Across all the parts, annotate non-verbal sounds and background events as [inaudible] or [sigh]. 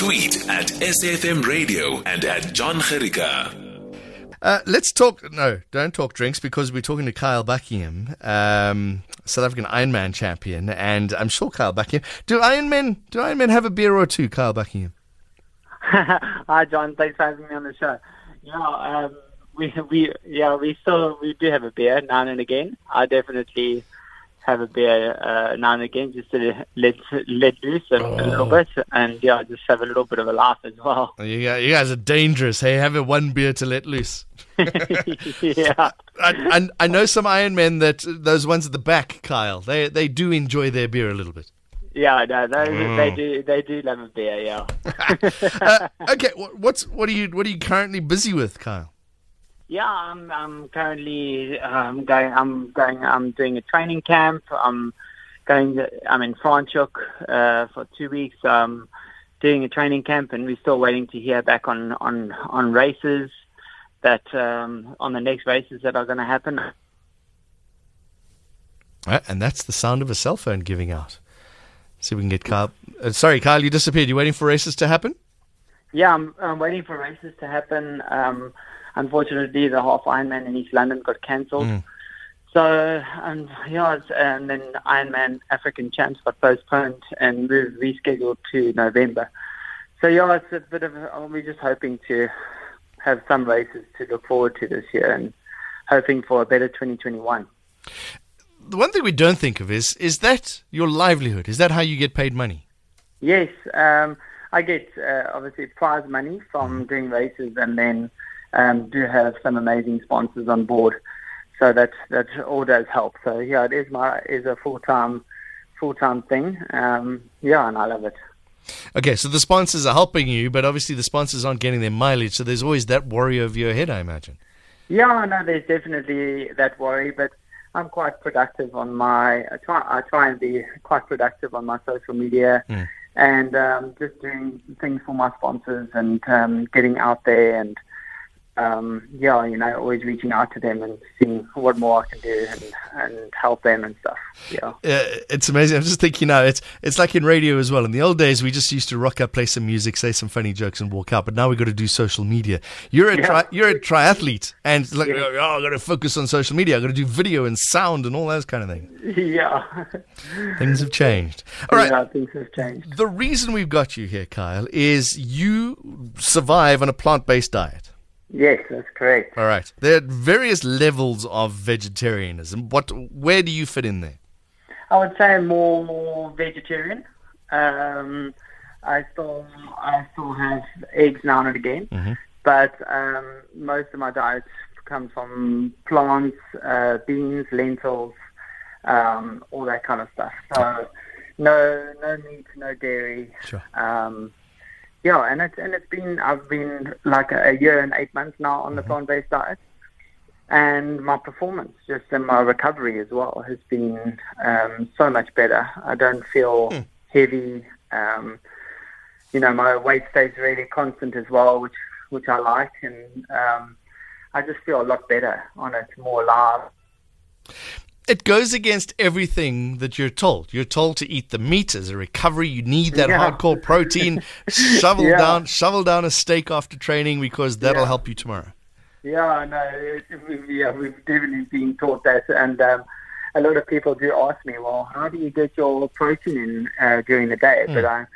Tweet at SAFM Radio and at John Gerika. Uh, let's talk. No, don't talk drinks because we're talking to Kyle Buckingham, um, South African Ironman champion, and I'm sure Kyle Buckingham. Do Ironmen do Ironmen have a beer or two? Kyle Buckingham. [laughs] Hi, John. Thanks for having me on the show. Yeah, um, we we yeah we still we do have a beer now and again. I definitely have a beer uh, now and again just to let let loose a, oh. a, little bit, and yeah, just have a little bit of a laugh as well. [laughs] You guys, you guys are dangerous. Hey, have a one beer to let loose. [laughs] [laughs] yeah, and I, I know some Iron Men that those ones at the back, Kyle. They they do enjoy their beer a little bit. Yeah, no, those, mm. they do. They do love a beer. Yeah. uh, okay, what's what are you what are you currently busy with, Kyle? Yeah, I'm, I'm currently um, going. I'm going. I'm doing a training camp. I'm going. To, I'm in Franschhoek uh, for two weeks. Um, doing a training camp, and we're still waiting to hear back on on on races that um, on the next races that are going to happen. Right, and that's the sound of a cell phone giving out. See if we can get Kyle. Uh, sorry, Kyle, you disappeared. You waiting for races to happen? Yeah, I'm, I'm waiting for races to happen. Um, unfortunately, the half Ironman in East London got cancelled. Mm. So, and yeah, and then Ironman African Champs got postponed and moved, rescheduled to November. So yeah, it's a bit of. We're just hoping to have some races to look forward to this year and hoping for a better 2021. The one thing we don't think of is is that your livelihood? Is that how you get paid money? Yes, um, I get uh, obviously prize money from mm. doing races, and then um, do have some amazing sponsors on board. So that that all does help. So yeah, it is my is a full time full time thing. Um, yeah, and I love it. Okay, so the sponsors are helping you, but obviously the sponsors aren't getting their mileage. So there's always that worry over your head, I imagine. Yeah, no, there's definitely that worry, but I'm quite productive on my. I try. I try and be quite productive on my social media. Mm. And um, just doing things for my sponsors and um, getting out there and um, yeah, you know, always reaching out to them and seeing what more I can do and, and help them and stuff. Yeah. yeah, it's amazing. I'm just thinking now, it's it's like in radio as well. In the old days, we just used to rock up, play some music, say some funny jokes, and walk out. But now we've got to do social media. You're a yeah. tri- you're a triathlete, and like, yeah. oh, I've got to focus on social media. I've got to do video and sound and all those kind of things. [laughs] Yeah, things have changed. All right, yeah, things have changed. The reason we've got you here, Kyle, is you survive on a plant-based diet. Yes, that's correct. All right. There are various levels of vegetarianism. What, where do you fit in there? I would say more more vegetarian. Um, I still, I still have eggs now and again, mm-hmm. but um, most of my diet comes from plants, uh, beans, lentils, um, all that kind of stuff. So, no, no meat, no dairy. Sure. Um, yeah, and it's and it's been I've been like a, a year and eight months now on the mm-hmm. plant-based diet, and my performance, just in my recovery as well, has been um, so much better. I don't feel mm. heavy. Um, you know, my weight stays really constant as well, which which I like, and um, I just feel a lot better on it, more alive it goes against everything that you're told. You're told to eat the meat as a recovery. You need that yeah. hardcore protein. [laughs] shovel yeah. down, shovel down a steak after training because that'll yeah. help you tomorrow. Yeah, no, it, it, yeah, we've definitely been taught that, and um, a lot of people do ask me, well, how do you get your protein in uh, during the day? Mm. But I,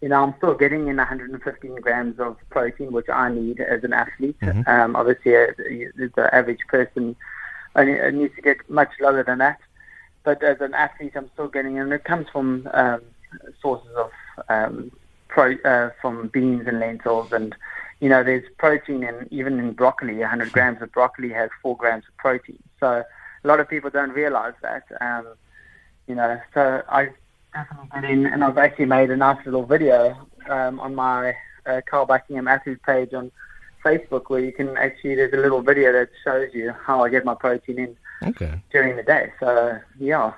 you know, I'm still getting in 115 grams of protein, which I need as an athlete. Mm-hmm. Um, obviously, uh, the average person and it needs to get much lower than that. But as an athlete, I'm still getting, and it comes from um, sources of um, pro, uh, from beans and lentils, and you know, there's protein in even in broccoli. 100 grams of broccoli has four grams of protein. So a lot of people don't realize that. Um, you know, so I definitely in, and I've actually made a nice little video um, on my uh, Kyle Buckingham athlete page on Facebook where you can actually there's a little video that shows you how I get my protein in okay. during the day. So yeah.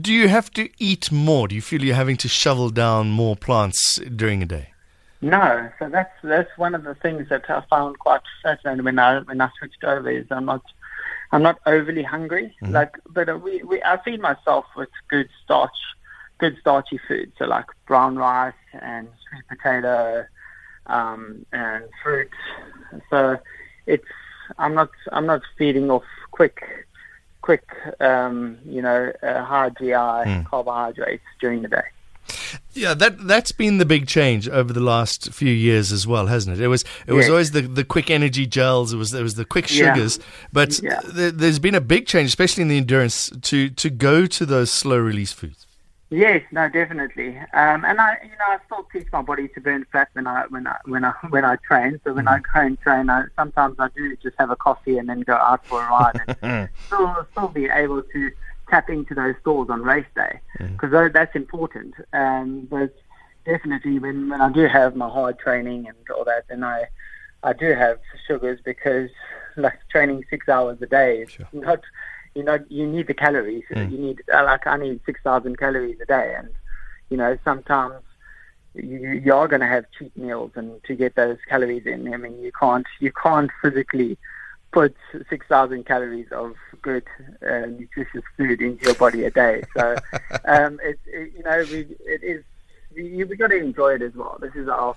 Do you have to eat more? Do you feel you're having to shovel down more plants during a day? No, so that's that's one of the things that I found quite fascinating when I when I switched over is I'm not I'm not overly hungry. Mm-hmm. Like, but we, we I feed myself with good starch good starchy food, so like brown rice and sweet potato um, and fruit. So it's I'm not I'm not feeding off quick quick um, you know uh, high GI mm. carbohydrates during the day. Yeah, that that's been the big change over the last few years as well, hasn't it? It was it was always the, the quick energy gels. It was there was the quick sugars, yeah. but yeah. Th- there's been a big change, especially in the endurance, to to go to those slow release foods. Yes, no, definitely. Um, and I, you know, I still teach my body to burn fat when I when I when I when I train. So when mm. I go and train, I, sometimes I do just have a coffee and then go out for a ride, and [laughs] still still be able to tap into those stores on race day because mm. that's important. Um, but definitely, when when I do have my hard training and all that, then I I do have sugars because like training six hours a day is sure. not you know, you need the calories. Mm. You need uh, like I need six thousand calories a day, and you know sometimes you, you are going to have cheat meals and to get those calories in. I mean, you can't you can't physically put six thousand calories of good uh, nutritious food into your body a day. So [laughs] um, it, it you know we, it is we, we got to enjoy it as well. This is our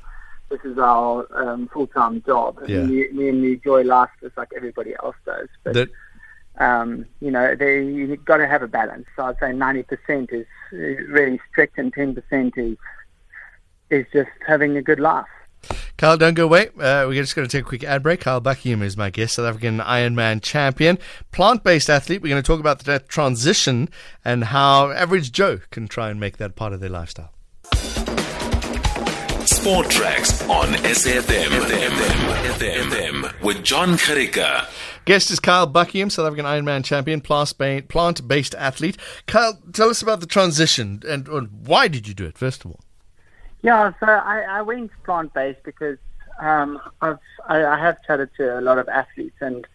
this is our um, full time job. Yeah. We, we enjoy life just like everybody else does. But that- um, you know, they, you've got to have a balance. So I'd say 90% is really strict and 10% is, is just having a good laugh. Kyle, don't go away. Uh, we're just going to take a quick ad break. Kyle Buckingham is my guest, South African Ironman champion, plant based athlete. We're going to talk about that transition and how average Joe can try and make that part of their lifestyle. Sport Tracks on SAFM with John Karika. Guest is Kyle Buckingham, South African Ironman champion, plant based athlete. Kyle, tell us about the transition and, why did you do it, first of all? Yeah, so I, I went plant based because um, I've, I, I have chatted to a lot of athletes, and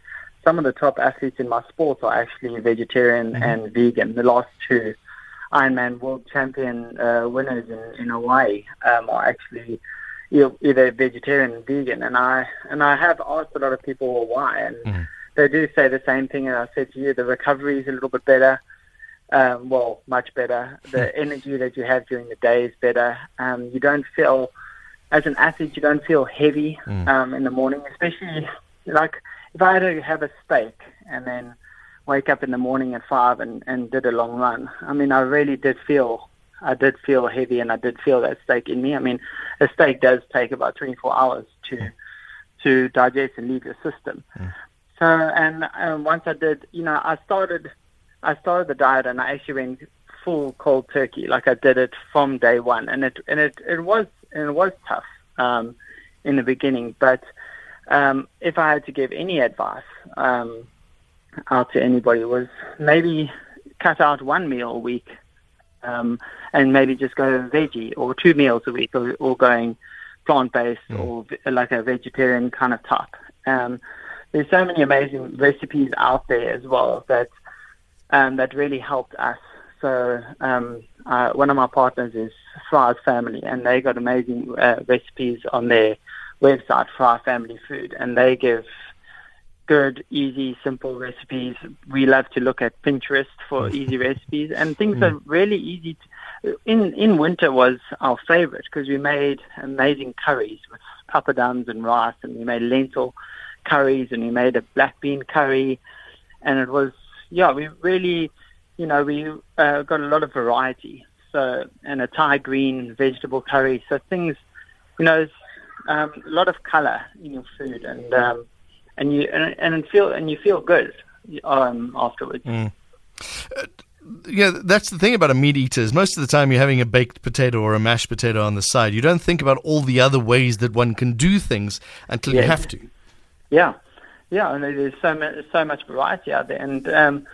some of the top athletes in my sport are actually vegetarian mm-hmm. and vegan. The last two Ironman world champion uh, winners in, in Hawaii um, are actually either vegetarian or vegan, and I and I have asked a lot of people why, and mm-hmm they do say the same thing. And I said to you, the recovery is a little bit better. Um, well, much better. The hmm. energy that you have during the day is better. Um, you don't feel, as an athlete, you don't feel heavy mm. um, in the morning, especially like if I had to have a steak and then wake up in the morning at five and, and did a long run. I mean, I really did feel, I did feel heavy and I did feel that steak in me. I mean, a steak does take about 24 hours to, to digest and leave your system. Mm. So, and um, once I did, you know, I started, I started the diet and I actually went full cold turkey. Like I did it from day one, and it and it it was and it was tough um, in the beginning. But um, if I had to give any advice um, out to anybody, was maybe cut out one meal a week, um, and maybe just go veggie or two meals a week, or, or going plant based mm. or like a vegetarian kind of type. Um, there's so many amazing recipes out there as well that um, that really helped us. So um, uh, one of my partners is Fry's Family, and they got amazing uh, recipes on their website, Fry Family Food, and they give good, easy, simple recipes. We love to look at Pinterest for easy recipes, and things mm. are really easy. To, in in winter was our favorite because we made amazing curries with papadums and rice, and we made lentil curries and we made a black bean curry and it was yeah we really you know we uh, got a lot of variety so and a thai green vegetable curry so things you know um, a lot of color in your food and um, and you and, and feel and you feel good um, afterwards mm. uh, yeah, that's the thing about a meat eater is most of the time you're having a baked potato or a mashed potato on the side. You don't think about all the other ways that one can do things until you have to. Yeah, yeah, and there's so much, so much variety out there. And um,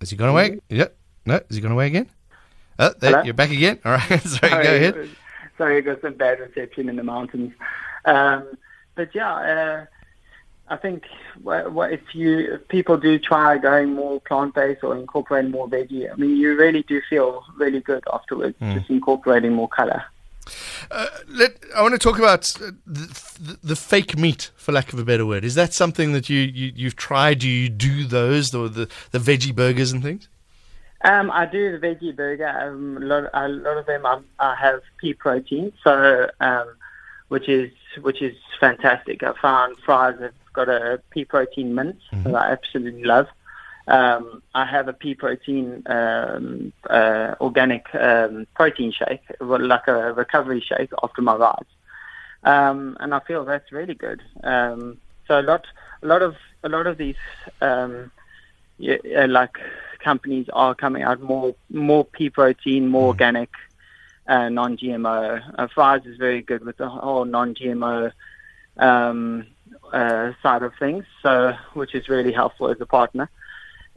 has he gone away? Mm-hmm. Yeah, no, is he gone away again? Oh, there, you're back again. All right, sorry, [laughs] sorry, go ahead. Sorry, I got some bad reception in the mountains. Um, but yeah, uh, I think what, what if you if people do try going more plant based or incorporating more veggie, I mean, you really do feel really good afterwards, mm. just incorporating more color. Uh, let, I want to talk about uh, the, the, fake meat, for lack of a better word. Is that something that you, you have tried? Do you do those, the, the the veggie burgers and things? Um, I do the veggie burger. Um, a, lot, a lot of them I, I have pea protein, so um, which is which is fantastic. I found Fry's have got a pea protein mince Mm-hmm. that I absolutely love. Um, I have a pea protein um, uh, organic um, protein shake, like a recovery shake after my rides, um, and I feel that's really good. Um, so a lot, a lot of a lot of these um, yeah, uh, like companies are coming out more more pea protein, more organic, uh, non-GMO. Uh, Fry's is very good with the whole non-GMO um, uh, side of things, so which is really helpful as a partner.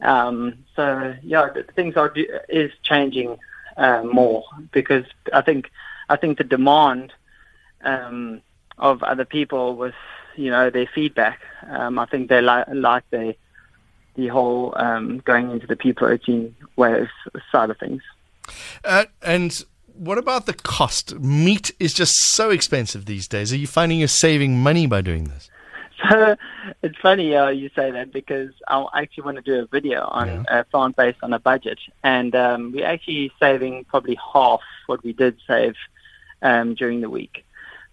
Um, so yeah, things are is changing uh, more because I think I think the demand um, of other people with you know their feedback. Um, I think they li- like the the whole um, going into the pea protein way side of things. Uh, and what about the cost? Meat is just so expensive these days. Are you finding you're saving money by doing this? [laughs] So it's funny uh, you say that because I actually want to do a video on Yeah. uh, plant based on a budget, and um, we're actually saving probably half what we did save um, during the week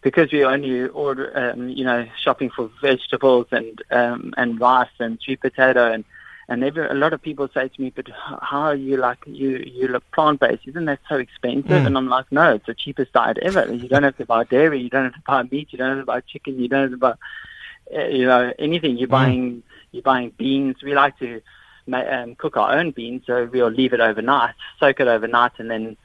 because we only order, um, you know, shopping for vegetables and um, and rice and sweet potato and and every, a lot of people say to me, but how are you like you you look plant based? Isn't that so expensive? Mm. And I'm like, no, it's the cheapest diet ever. You don't have to buy dairy, you don't have to buy meat, you don't have to buy chicken, you don't have to buy uh, you know anything. You're buying you're buying beans. We like to um, cook our own beans, so we'll leave it overnight, soak it overnight, and then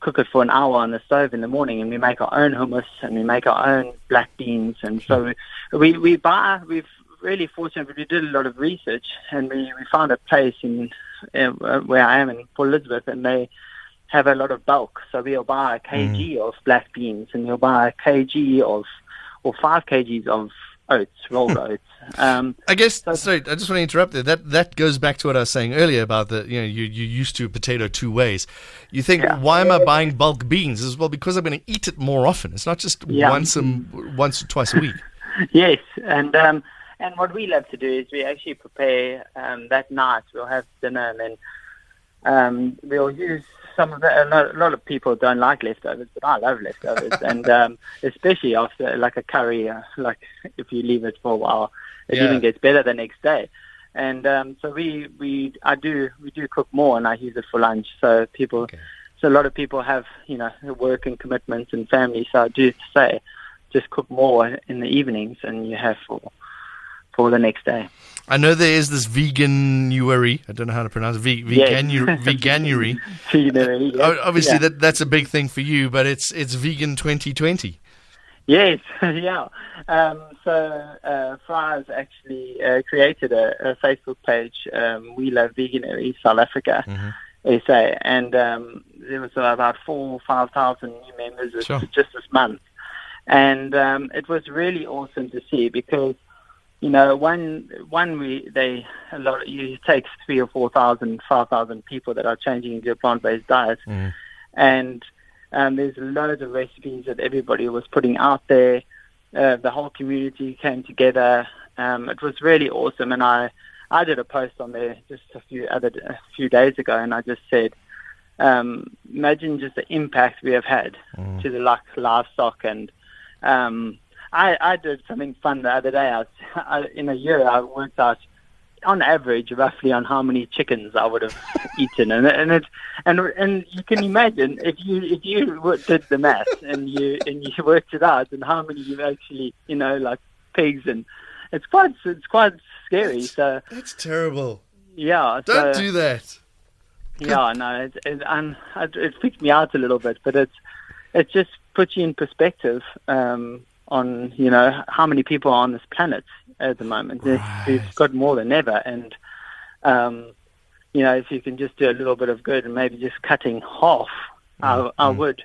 cook it for an hour on the stove in the morning. And we make our own hummus and we make our own black beans. And so we we buy. We've really fortunate. We did a lot of research and we we found a place in uh, where I am in Port Elizabeth, and they have a lot of bulk. So we'll buy a kg of black beans and we'll buy a kg of or five kgs of oats, rolled [laughs] oats. Um, I guess. So- sorry, I just want to interrupt there. That that goes back to what I was saying earlier about the you know you you used to potato two ways. You think Yeah. why am I buying bulk beans? As well because I'm going to eat it more often. It's not just Yeah. once a, once or twice a week. [laughs] yes, and um, and what we love to do is we actually prepare um, that night. We'll have dinner and then um, we'll use some of the. A lot, a lot of people don't like leftovers, but I love leftovers, [laughs] and um, especially after like a curry, uh, like if you leave it for a while, it Yeah. even gets better the next day. And um, so we we I do we do cook more, and I use it for lunch. So people. Okay. So a lot of people have, you know, work and commitments and family. So I do say, just cook more in the evenings, and you have for for the next day. I know there is this veganuary. I don't know how to pronounce it. Ve- Yes. [laughs] veganu- veganuary. Know, yes, Obviously, yeah. that that's a big thing for you, but it's it's vegan 2020. Yes, [laughs] yeah. Um, so uh, Fry's actually uh, created a, a Facebook page, um, We Love Veganuary South Africa, SA, and um, there was about four or five thousand new members Sure. just this month, and um, it was really awesome to see because. You know, one one we they a lot. You take three or four thousand, five thousand people that are changing into a plant-based diet, and um, there's loads of recipes that everybody was putting out there. Uh, the whole community came together. Um, it was really awesome, and I I did a post on there just a few other a few days ago, and I just said, um, imagine just the impact we have had to the like livestock and. Um, I, I did something fun the other day. I was, [laughs] I, in a year, I worked out on average roughly on how many chickens I would have [laughs] eaten, and and it and and you can imagine if you if you did the math and you and you [laughs] worked it out and how many you actually you know like pigs and it's quite it's quite scary. So That's terrible. yeah, Don't so, do that. yeah, no, it, it, and it, it freaked me out a little bit, but it's it just puts you in perspective um, on you know how many people are on this planet at the moment. There's- We've got more than ever, and um, you know if you can just do a little bit of good and maybe just cutting half, I, I would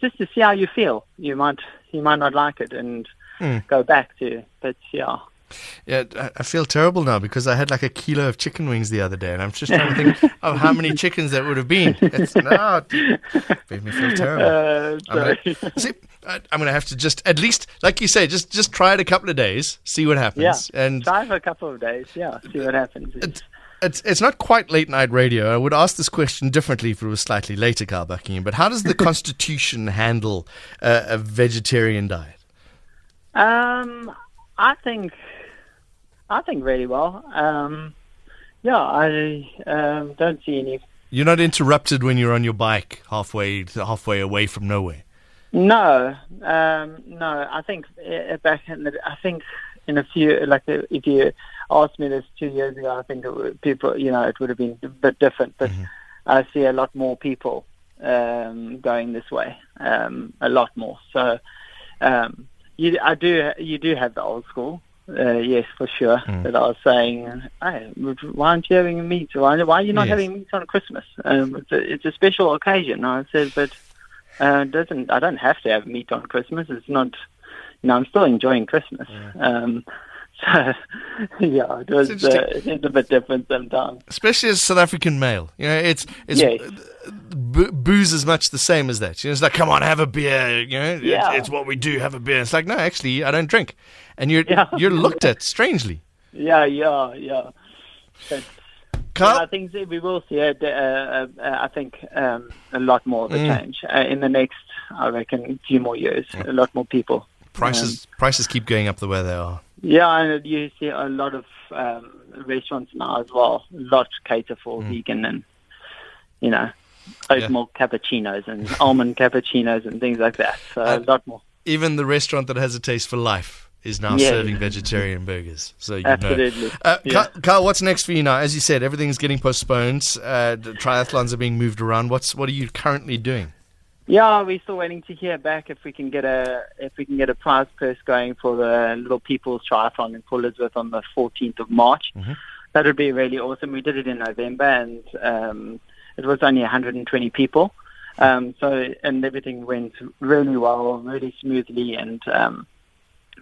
just to see how you feel. You might you might not like it and Mm. go back to, but yeah. Yeah, I- feel terrible now because I had like a kilo of chicken wings the other day, and I'm just trying to think of how many [laughs] chickens that would have been. It's [laughs] not it made me feel terrible. Uh, I'm gonna, [laughs] see, I- I'm gonna have to just at least, like you say, just just try it a couple of days, see what happens, yeah, and try for a couple of days. Yeah, see what happens. It's, it's it's not quite late night radio. I would ask this question differently if it was slightly later, Kyle Buckingham. But how does the Constitution handle uh, a vegetarian diet? Um, I think, I think really well. Um, yeah, I um, don't see any. You're not interrupted when you're on your bike halfway halfway away from nowhere. No, um, no. I think uh, back in the, I think in a few like uh, if you asked me this two years ago, I think it would, people, you know, it would have been a bit different. But mm-hmm. I see a lot more people um, going this way, um, a lot more. So um, you, I do, you do have the old school. Uh, yes, for sure. Mm. That I was saying, hey, why aren't you having meat? Why, why are you not yes. having meat on Christmas? Um, it's, a, it's a special occasion. I said, but uh, doesn't I don't have to have meat on Christmas. It's not, you know, I'm still enjoying Christmas. Yeah. Um, [laughs] so, yeah, it was uh, it's a bit different sometimes. Especially as a South African male, you know, it's it's yes. Booze is much the same as that. You know, it's like, come on, have a beer. You know, yeah. it's, it's, what we do. Have a beer. It's like, no, actually, I don't drink, and you're yeah. you're [laughs] looked at strangely. Yeah, yeah, yeah. Kyle? Yeah, I think we will see. A, uh, uh, uh, I think um, a lot more of a mm. change uh, in the next, I reckon, few more years. A lot more people. Prices um, prices keep going up the way they are. Yeah, and you see a lot of um, restaurants now as well. A lot cater for mm. vegan and you know oat yeah. milk cappuccinos and [laughs] almond cappuccinos and things like that. So a lot more. Even the restaurant that has a taste for life is now yeah. serving vegetarian burgers. So you Absolutely. know. Uh, yeah. Kyle, Kyle, what's next for you now? As you said, everything's getting postponed. Uh, triathlons are being moved around. What's what are you currently doing? Yeah, we're still waiting to hear back if we can get a if we can get a prize purse going for the Little People's Triathlon in Port Elizabeth on the 14th of March. Mm-hmm. That would be really awesome. We did it in November, and um, it was only 120 people. Um, so and everything went really well, really smoothly, and um,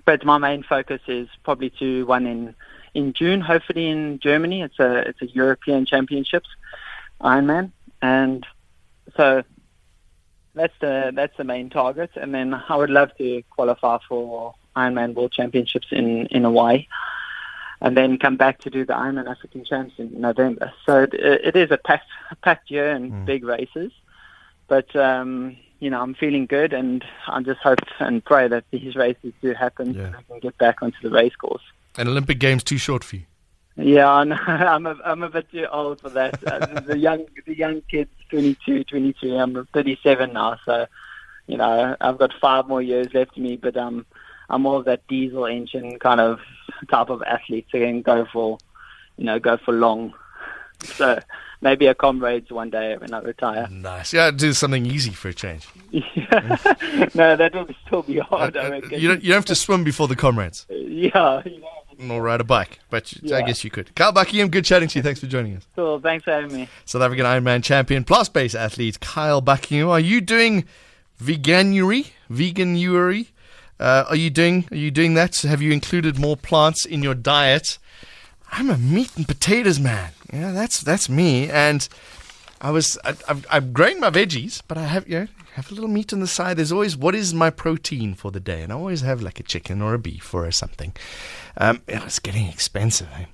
but my main focus is probably to one in in June, hopefully in Germany. It's a it's a European Championships Ironman, and so that's the that's the main target. And then I would love to qualify for Ironman World Championships in in Hawaii, and then come back to do the Ironman African Champs in November. So it, it is a packed packed year and mm. big races, but um, you know, I'm feeling good, and I just hope and pray that these races do happen yeah. so I can get back onto the race course. And Olympic Games too short for you. Yeah, [laughs] I'm a, I'm a bit too old for that. Uh, the young the young kids, 22, 23. I'm 37 now, so you know I've got five more years left of me. But um, I'm more of that diesel engine kind of type of athlete, so I can go for you know go for long. So maybe a comrades one day when I retire. Nice. Yeah, do something easy for a change. [laughs] No, that will still be hard. Uh, you don't. You don't have to swim before the comrades. [laughs] Yeah. You know, or ride a bike, but yeah. I guess you could. Kyle Buckingham, good chatting to you. Thanks for joining us. Cool. Thanks for having me. South African Ironman champion, plus base athlete Kyle Buckingham. Are you doing veganuary? Veganuary? Uh, are you doing? Are you doing that? Have you included more plants in your diet? I'm a meat and potatoes man. Yeah, that's that's me. And I was I, I've, my veggies, but I have you know have a little meat on the side. There's always what is my protein for the day, and I always have like a chicken or a beef or something. Um, it's getting expensive. Eh?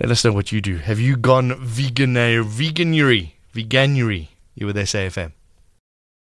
Let us know what you do. Have you gone vegan veganuary veganuary? You with SAFM.